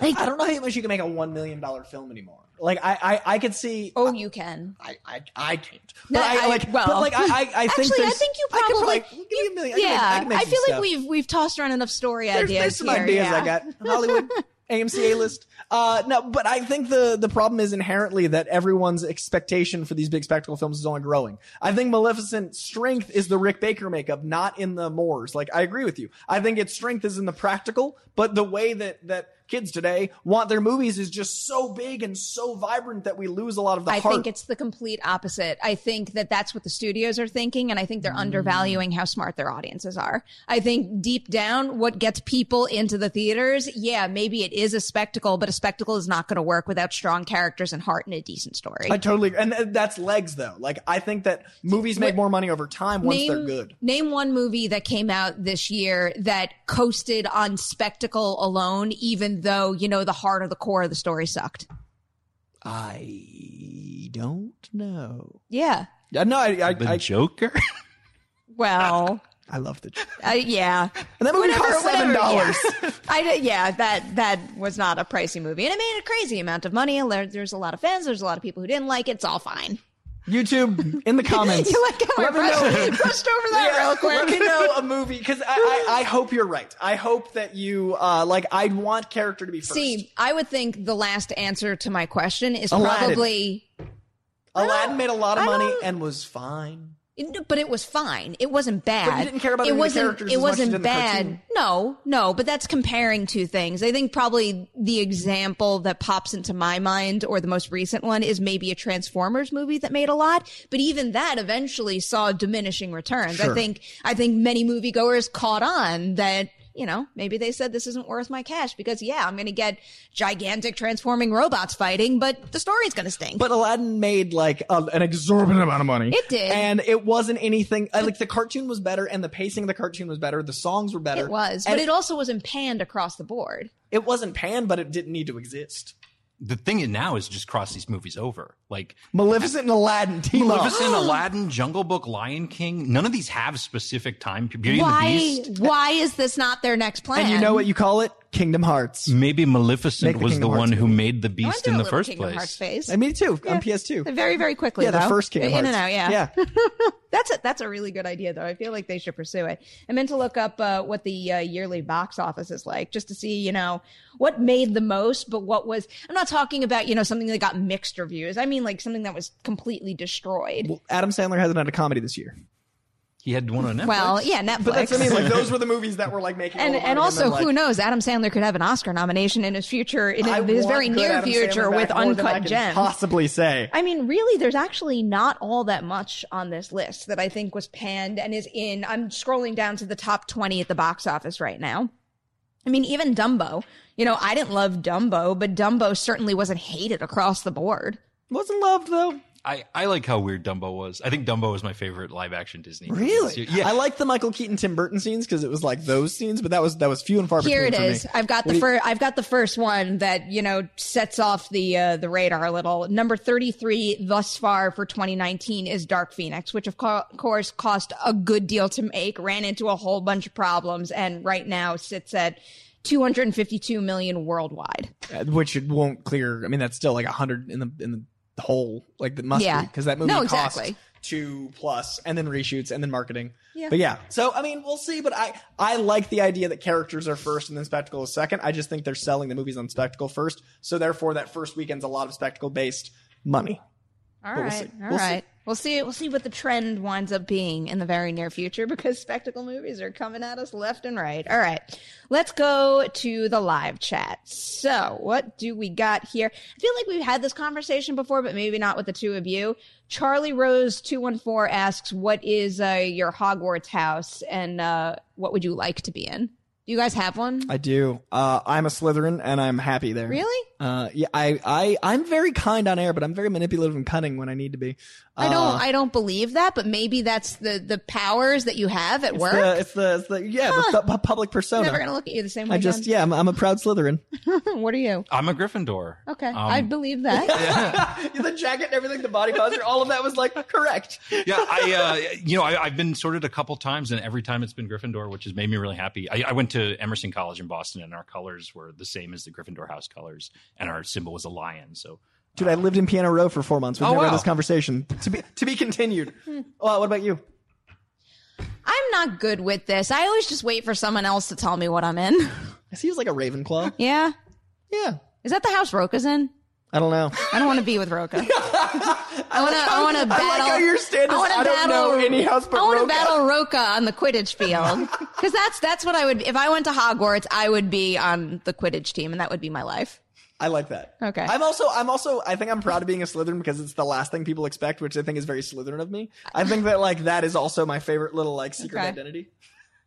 Like, I don't know how much you can make a one million dollar film anymore. Like I, I, I could see. Oh, you can. I, I, I can't. No, But I, like, well, but like, I, I, I think actually, I think you I could probably, give me a million. I can yeah. make- I can make I feel like stuff. we've we've tossed around enough story there's, ideas there's some here. ideas yeah. I got. Hollywood, AMC A list. Uh, no, but I think the the problem is inherently that everyone's expectation for these big spectacle films is only growing. I think Maleficent's strength is the Rick Baker makeup, not in the Moors. Like I agree with you. I think its strength is in the practical, but the way that that kids today want their movies is just so big and so vibrant that we lose a lot of the I heart. think it's the complete opposite. I think that that's what the studios are thinking, and I think they're Mm. undervaluing how smart their audiences are. I think deep down, what gets people into the theaters, yeah, maybe it is a spectacle, but a spectacle is not going to work without strong characters and heart and a decent story. I totally, agree. and that's legs though. Like I think that movies make more money over time once name, they're good. Name one movie that came out this year that coasted on spectacle alone, even though, you know, the heart or the core of the story sucked. I don't know. Yeah. Yeah, no, I, I, The I Joker. Well, I love the. uh, yeah. And that movie Whatever, cost whatever, $7. Yeah. I yeah, that that was not a pricey movie, and it made a crazy amount of money. There's a lot of fans. There's a lot of people who didn't like it. It's all fine. YouTube in the comments. you like how I Let me brushed, know. brushed over that Yeah, real quick? Let me know a movie because I, I, I hope you're right. I hope that you uh like. I want character to be first. See, I would think the last answer to my question is Aladdin. probably Aladdin made a lot of money and was fine. It- but it was fine. It wasn't bad. But you didn't care about it wasn't. characters it as much as you wasn't did in the bad. No, no. But that's comparing two things. I think probably the example that pops into my mind, or the most recent one, is maybe a Transformers movie that made a lot. But even that eventually saw diminishing returns. I think. I think many moviegoers caught on that. You know, maybe they said this isn't worth my cash because yeah, I'm going to get gigantic transforming robots fighting, but the story's going to stink. But Aladdin made like a, an exorbitant amount of money. It did. and it wasn't anything. uh, Like the cartoon was better, and the pacing of the cartoon was better. The songs were better. it was, and but it also wasn't panned across the board. it wasn't panned, but it didn't need to exist. The thing now is just cross these movies over. Like Maleficent and Aladdin team up. Maleficent, Aladdin, Jungle Book, Lion King. None of these have specific time. Beauty why? and the Beast. Why is this not their next plan? And you know what you call it? Kingdom Hearts. Maybe Maleficent Make the was Kingdom the Hearts one who movie. made the I went beast through in a the little first Kingdom place. Hearts phase. I mean, too on PS2. Very, very quickly. Yeah, the though. first Kingdom In Hearts. and out, yeah. Yeah. that's a that's a really good idea, though. I feel like they should pursue it. I meant to look up uh, what the uh, yearly box office is like, just to see, you know, what made the most, but what was. I'm not talking about, you know, something that got mixed reviews. I mean, like something that was completely destroyed. Well, Adam Sandler hasn't had a comedy this year. He had one on Netflix. Well, yeah, Netflix. But that's what I mean. Like those were the movies that were like making. and all the and money, also, then, like, who knows? Adam Sandler could have an Oscar nomination in his future, in I his very near Adam future with back more than I Uncut can Gems. Possibly say. I mean, really, there's actually not all that much on this list that I think was panned and is in. I'm scrolling down to the top 20 at the box office right now. I mean, even Dumbo. You know, I didn't love Dumbo, but Dumbo certainly wasn't hated across the board. Wasn't loved though. I, I like how weird Dumbo was. I think Dumbo was my favorite live action Disney. Really? this. Yeah. I like the Michael Keaton Tim Burton scenes because it was like those scenes, but that was that was few and far Here between. it for me. I've got What the first. I've got the first one that you know sets off the uh, the radar a little. Number thirty three thus far for 2019 is Dark Phoenix, which of co- course cost a good deal to make, ran into a whole bunch of problems, and right now sits at 252 million worldwide. Uh, which it won't clear. I mean, that's still like a hundred in the in the hole. Like it must Yeah. be because that movie No, cost exactly. two plus, and then reshoots, and then marketing. Yeah. But yeah, so I mean, we'll see. But I I like the idea that characters are first and then spectacle is second. I just think they're selling the movies on spectacle first, so therefore that first weekend's a lot of spectacle based money. All But we'll see. all We'll see. We'll see. We'll see what the trend winds up being in the very near future because spectacle movies are coming at us left and right. All right, let's go to the live chat. So, what do we got here? I feel like we've had this conversation before, but maybe not with the two of you. Charlie Rose two one four asks, "What is uh, your Hogwarts house, and uh, what would you like to be in?" Do you guys have one? I do. Uh, I'm a Slytherin, and I'm happy there. Really? Uh, yeah, I, I, I'm very kind on air, but I'm very manipulative and cunning when I need to be. I don't. Uh, I don't believe that, but maybe that's the the powers that you have at it's work. The, it's the, it's the, yeah, Huh. the, pu- public persona. Never gonna look at you the same way. I just, again. yeah, I'm, I'm a proud Slytherin. what are you? I'm a Gryffindor. Okay, Um, I believe that. the jacket and everything, the body posture, all of that was like correct. yeah, I uh, you know I, I've been sorted a couple times, and every time it's been Gryffindor, which has made me really happy. I, I went to Emerson College in Boston, and our colors were the same as the Gryffindor house colors, and our symbol was a lion. So Dude, I uh, lived in Piano Row for four months. We've Oh, never wow. had this conversation. To be to be continued. well, hmm. oh, what about you? I'm not good with this. I always just wait for someone else to tell me what I'm in. I see you as like a Ravenclaw. Yeah. Yeah. Is that the house Rocha's in? I don't know. I don't want to be with Rocha. I want to. I want to battle. I like how your stand is, wanna I don't know any house but I want to battle Rocha on the Quidditch field because that's that's what I would. If I went to Hogwarts, I would be on the Quidditch team, and that would be my life. I like that. Okay. I'm also I'm also I think I'm proud of being a Slytherin because it's the last thing people expect, which I think is very Slytherin of me. I think that like that is also my favorite little like secret Okay. identity.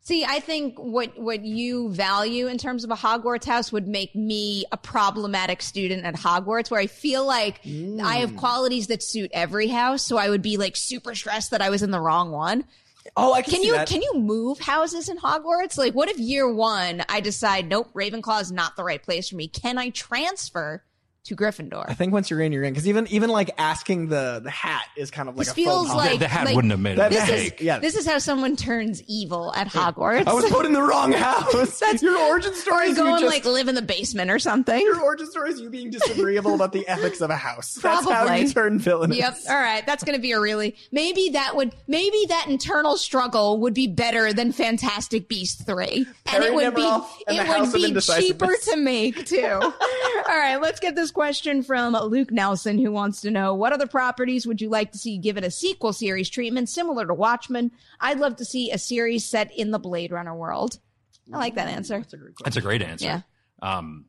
See, I think what what you value in terms of a Hogwarts house would make me a problematic student at Hogwarts, where I feel like I have mm. qualities that suit every house. So I would be like super stressed that I was in the wrong one. Oh, I can, Can you that. can you move houses in Hogwarts? Like, what if year one I decide nope, Ravenclaw is not the right place for me? Can I transfer to Gryffindor? I think once you're in, you're in. Because even even like asking the the hat is kind of like This a feels faux like The- the hat like, wouldn't have made That- a This is yeah. this is how someone turns evil at Hogwarts. I was put in the wrong house. That's- your origin story or is go you and just like live in the basement or something. your origin story is you being disagreeable about the ethics of a house. That's how Probably. you turn villainous. Yep. All right. That's going to be a really maybe that would maybe that internal struggle would be better than Fantastic Beast three, and Perri it would be Nemiroff and the it would be cheaper to make too. All right. Let's get this question from Luke Nelson, who wants to know what other properties would you like to see given a sequel series treatment similar to Watchmen? I'd love to see a series set in the Blade Runner world. I like that answer. That's a great answer. Yeah. Um,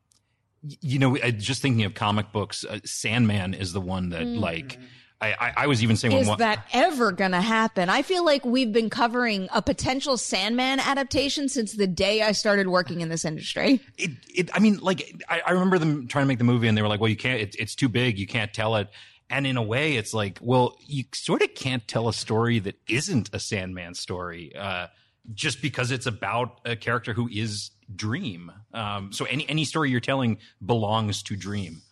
you know, just thinking of comic books, uh, Sandman is the one that, like, I, I, I was even saying when Is one, that ever going to happen? I feel like we've been covering a potential Sandman adaptation since the day I started working in this industry. it, it, I mean, like, I, I remember them trying to make the movie and they were like, well, you can't, it, it's too big. You can't tell it. And in a way, it's like, well, you sort of can't tell a story that isn't a Sandman story, uh, just because it's about a character who is Dream. Um, so any, any story you're telling belongs to Dream.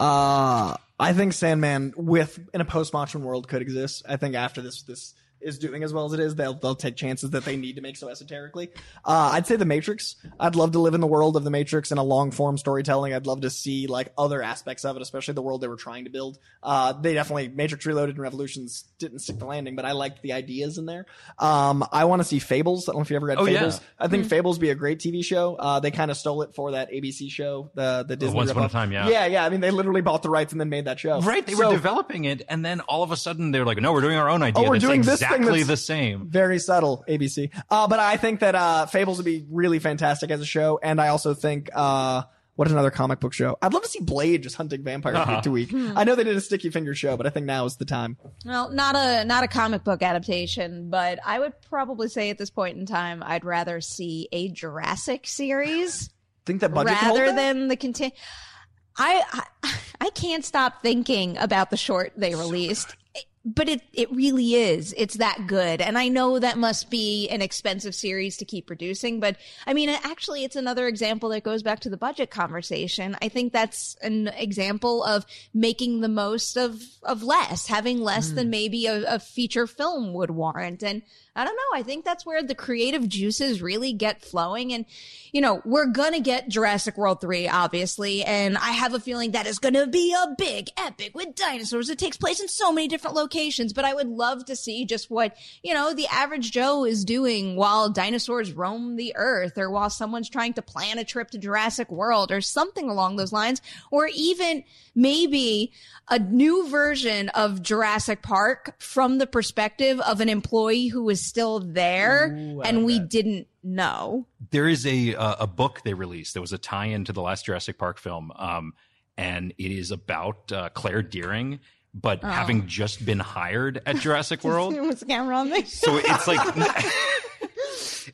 Uh, I think Sandman with in a post Watchmen world could exist. I think after this this is doing as well as it is, they'll they'll take chances that they need to make so esoterically. Uh, I'd say The Matrix. I'd love to live in the world of The Matrix in a long form storytelling. I'd love to see like other aspects of it, especially the world they were trying to build. Uh, they definitely Matrix Reloaded and Revolutions didn't stick the landing, but I liked the ideas in there. Um, I want to see Fables. I don't know if you ever read Oh, yeah. Fables. I think Mhm. Fables be a great TV show. Uh, they kind of stole it for that ABC show, the the Disney. Once Upon a. Time, yeah. yeah, yeah. I mean, they literally bought the rights and then made that show. Right, they So- were developing it, and then all of a sudden they're like, "No, we're doing our own idea. Oh, we're that's doing this exactly thing that's the same." Very subtle, ABC. Uh, but I think that uh, Fables would be really fantastic as a show, and I also think uh, what is another comic book show? I'd love to see Blade just hunting vampires Uh-huh. week to week. Hmm. I know they did a Sticky Fingaz show, but I think now is the time. Well, not a not a comic book adaptation, but I would probably say at this point in time, I'd rather see a Jurassic series Think that budget can hold rather than the continue. I, I I can't stop thinking about the short they released. But it, it really is. It's that good. And I know that must be an expensive series to keep producing, but I mean, actually, it's another example that goes back to the budget conversation. I think that's an example of making the most of, of less, having less than mm. maybe a, a feature film would warrant. And I don't know. I think that's where the creative juices really get flowing. And, you know, we're going to get Jurassic World 3, obviously. And I have a feeling that is going to be a big epic with dinosaurs. It takes place in so many different locations, but I would love to see just what, you know, the average Joe is doing while dinosaurs roam the earth or while someone's trying to plan a trip to Jurassic World or something along those lines. Or even maybe a new version of Jurassic Park from the perspective of an employee who was still there Ooh, and we that. didn't know. There is a uh, a book they released. There was a tie-in to the last Jurassic Park film, um, and it is about uh, Claire Dearing, but Oh. having just been hired at Jurassic World. Camera on me? So it's like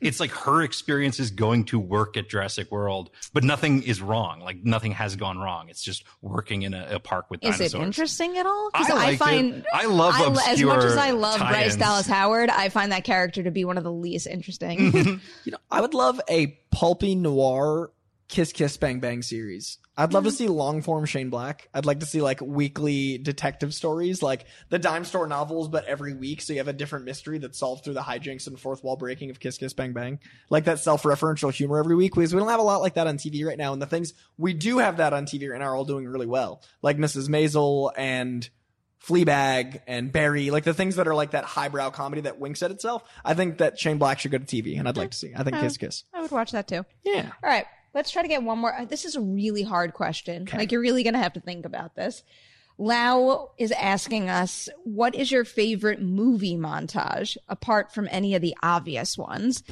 it's like her experience is going to work at Jurassic World, but nothing is wrong. Like nothing has gone wrong. It's just working in a, a park with Is dinosaurs. it interesting at all? Because I I, liked it. find I love as much as I love Bryce tie-ins. Dallas Howard, I find that character to be one of the least interesting. you know, I would love a pulpy noir kiss kiss bang bang series. I'd love to see long form Shane Black. I'd like to see like weekly detective stories, like the dime store novels, but every week. So you have a different mystery that's solved through the hijinks and fourth wall breaking of Kiss Kiss Bang Bang. Like that self referential humor every week because we don't have a lot like that on TV right now. And the things we do have that on TV right now are all doing really well. Like Mrs. Maisel and Fleabag and Barry, like the things that are like that highbrow comedy that winks at itself. I think that Shane Black should go to TV and I'd like to see. I think. Kiss Kiss. I would watch that too. Yeah. All right. Let's try to get one more. uh, This is a really hard question. Like, you're really going to have to think about this. Lau is asking us, what is your favorite movie montage apart from any of the obvious ones?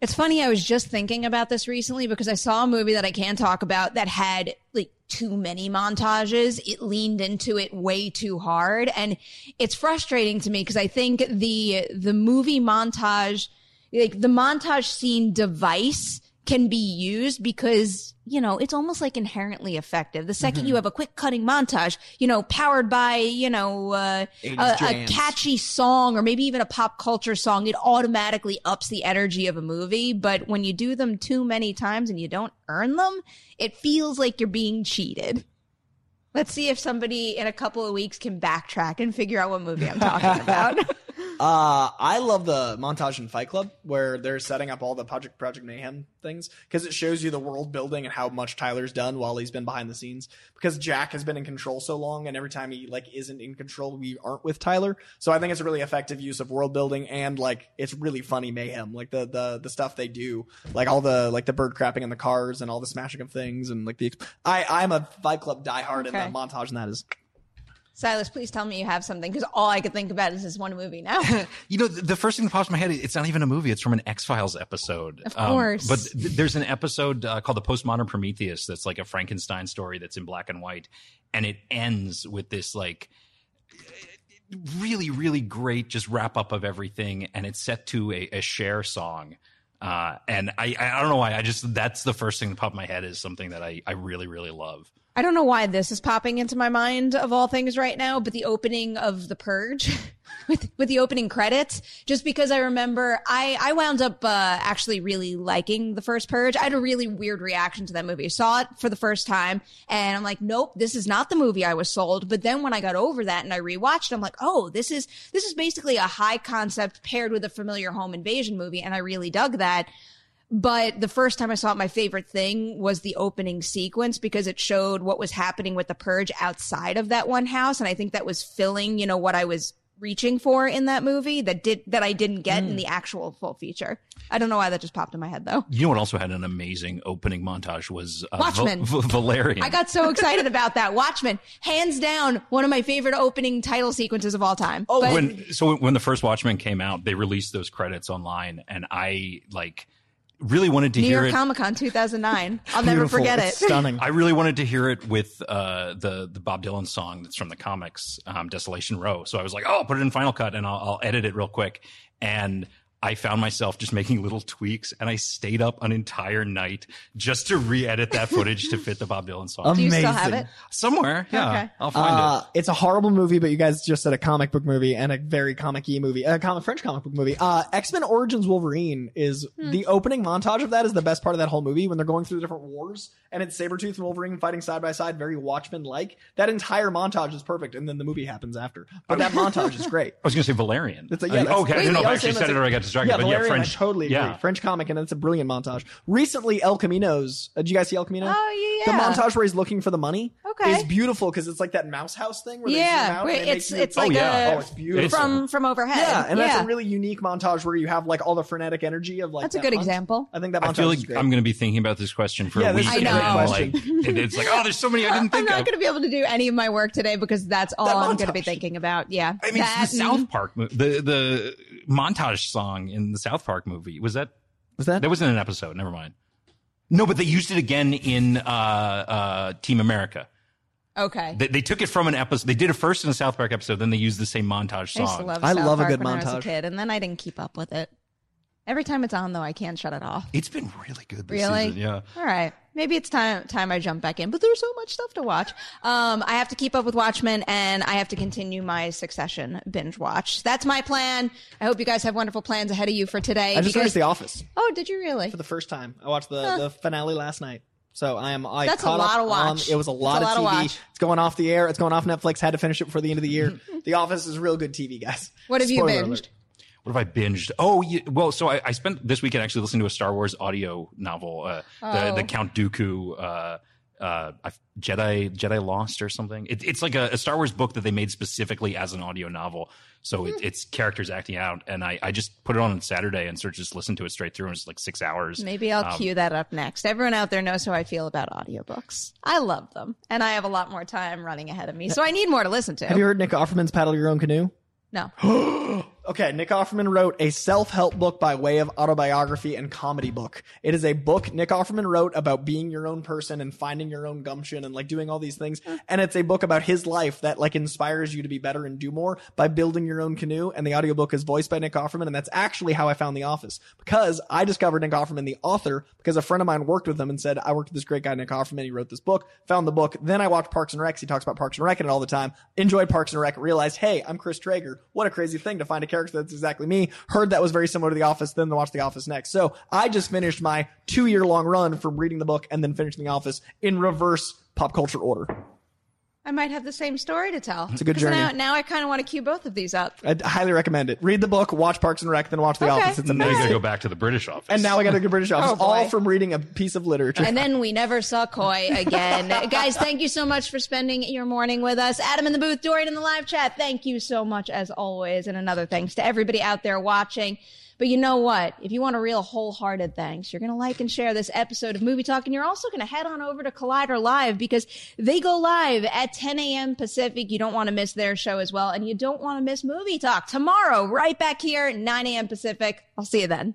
It's funny, I was just thinking about this recently because I saw a movie that I can't talk about that had like too many montages. It leaned into it way too hard. And it's frustrating to me because I think the, the movie montage, like the montage scene device can be used because, you know, it's almost like inherently effective. The 2nd Mhm. you have a quick cutting montage, you know, powered by, you know, uh, a, a catchy song or maybe even a pop culture song, it automatically ups the energy of a movie. But when you do them too many times and you don't earn them, it feels like you're being cheated. Let's see if somebody in a couple of weeks can backtrack and figure out what movie I'm talking about. Uh, I love the montage in Fight Club where they're setting up all the Project Project Mayhem things because it shows you the world building and how much Tyler's done while he's been behind the scenes. Because Jack has been in control so long, and every time he like isn't in control, we aren't with Tyler. So I think it's a really effective use of world building and like it's really funny mayhem, like the the the stuff they do, like all the like the bird crapping in the cars and all the smashing of things and like the. I I'm a Fight Club diehard, Okay. and the montage in that is Silas, please tell me you have something because all I could think about is this one movie now. You know, the first thing that pops in my head, it's not even a movie. It's from an X Files episode. Of Um, course. but th- there's an episode uh, called The Postmodern Prometheus that's like a Frankenstein story that's in black and white. And it ends with this like really, really great just wrap up of everything. And it's set to a, a Cher song. Uh, and I, I don't know why. I just, that's the first thing that popped in my head is something that I, I really, really love. I don't know why this is popping into my mind of all things right now, but the opening of The Purge with with the opening credits, just because I remember I I wound up uh, actually really liking the first Purge. I had a really weird reaction to that movie. I saw it for the first time, and I'm like, nope, this is not the movie I was sold. But then when I got over that and I rewatched, I'm like, oh, this is this is basically a high concept paired with a familiar home invasion movie, and I really dug that. But the first time I saw it, my favorite thing was the opening sequence because it showed what was happening with the purge outside of that one house. And I think that was filling, you know, what I was reaching for in that movie that did that I didn't get in the actual full feature. I don't know why that just popped in my head though. You know what also had an amazing opening montage was uh, Watchmen. Val- Valerian. I got so excited about that. Watchmen, hands down, one of my favorite opening title sequences of all time. Oh, when so when the first Watchmen came out, they released those credits online, and I like really wanted to New hear York it. Comic Con 2009. I'll never forget it. Stunning. I really wanted to hear it with uh, the the Bob Dylan song that's from the comics, um, Desolation Row. So I was like, oh, I'll put it in Final Cut and I'll, I'll edit it real quick. And I found myself just making little tweaks, and I stayed up an entire night just to re-edit that footage to fit the Bob Dylan song. Do you still have it? Somewhere, yeah. Okay. I'll find Uh, it. It's a horrible movie, but you guys just said a comic book movie and a very comic-y movie, a comic French comic book movie. Uh, X-Men Origins Wolverine is Hmm. the opening montage of that is the best part of that whole movie when they're going through the different wars and it's Sabretooth and Wolverine fighting side by side, very Watchmen-like. That entire montage is perfect, and then the movie happens after. But that montage is great. I was going to say Valerian. It's a, Uh, yeah, that's- okay, I didn't know if I was actually said it that's or a- I got distracted. Yeah, but yeah, French. I totally agree. Yeah. French comic, and it's a brilliant montage. Recently, El Camino's. Uh, did you guys see El Camino? Oh, yeah, The montage where he's looking for the money. Okay. Is beautiful because it's like that mouse house thing where they zoom Yeah, out where and it it's makes you- it's like a oh, it's beautiful. from from overhead. yeah, and that's a really unique montage where you have like all the frenetic energy of like. That's a good hunt. example. I think that montage I feel like I'm going to be thinking about this question for Yeah, a week. is a and question. like, and it's like, oh, there's so many I didn't I'm not going to be able to do any of my work today because that's all I'm going to be thinking about. Yeah, I mean, that the South Park, the the montage song in the South Park movie was that was that that wasn't an episode. Never mind. No, but they used it again in uh, uh, Team America. Okay. They, they took it from an episode. They did it first in a South Park episode, then they used the same montage I used to song. love I South love a Park good when I was a montage. kid, and then I didn't keep up with it. Every time it's on, though, I can't shut it off. It's been really good this Really? season. Yeah. All right. Maybe it's time time I jump back in, but there's so much stuff to watch. Um, I have to keep up with Watchmen, and I have to continue my Succession binge watch. That's my plan. I hope you guys have wonderful plans ahead of you for today. I just because- finished The Office Oh, did you really? for the first time. I watched the Huh. the finale last night. So I am. I That's a lot of watch. on- it was a lot a of lot of TV. watch. It's going off the air. It's going off Netflix. Had to finish it before the end of the year. the Office is real good TV, guys. What have you binged? alert. What have I binged? Oh, yeah, well, so I, I spent this weekend actually listening to a Star Wars audio novel, uh, the, Oh. the Count Dooku, uh, uh, Jedi Jedi Lost or something. It, it's like a, a Star Wars book that they made specifically as an audio novel. So it, it's characters acting out, and I, I just put it on on Saturday and sort of just listened to it straight through. And it's like six hours. Maybe I'll Um, cue that up next. Everyone out there knows how I feel about audiobooks. I love them, and I have a lot more time running ahead of me, so I need more to listen to. Have you heard Nick Offerman's "Paddle Your Own Canoe"? No. Okay, Nick Offerman wrote a self-help book by way of autobiography and comedy book. It is a book Nick Offerman wrote about being your own person and finding your own gumption and like doing all these things. Mm-hmm. And it's a book about his life that like inspires you to be better and do more by building your own canoe. And the audiobook is voiced by Nick Offerman. And that's actually how I found The Office because I discovered Nick Offerman, the author, because a friend of mine worked with him and said, I worked with this great guy, Nick Offerman. He wrote this book, found the book. Then I watched Parks and Rec. He talks about Parks and Rec it all the time. Enjoyed Parks and Rec. Realized, hey, I'm Chris Traeger. What a crazy thing to find a character that's exactly me. Heard that was very similar to The Office, then to watch The Office next. So I just finished my two year long run from reading the book and then finishing The Office in reverse pop culture order. I might have the same story to tell. It's a good journey. Now, now I kind of want to cue both of these up. I highly recommend it. Read the book, watch Parks and Rec, then watch The Okay. Office. It's Now you got to amazing. go back to the British office. And now I got to go British oh, Office, Oh, all from reading a piece of literature. And then we never saw Coy again. Guys, thank you so much for spending your morning with us. Adam in the booth, Dorian in the live chat, thank you so much as always. And another thanks to everybody out there watching. But you know what? If you want a real wholehearted thanks, you're going to like and share this episode of Movie Talk. And you're also going to head on over to Collider Live because they go live at 10 a.m. Pacific. You don't want to miss their show as well. And you don't want to miss Movie Talk tomorrow, right back here, 9 a.m. Pacific. I'll see you then.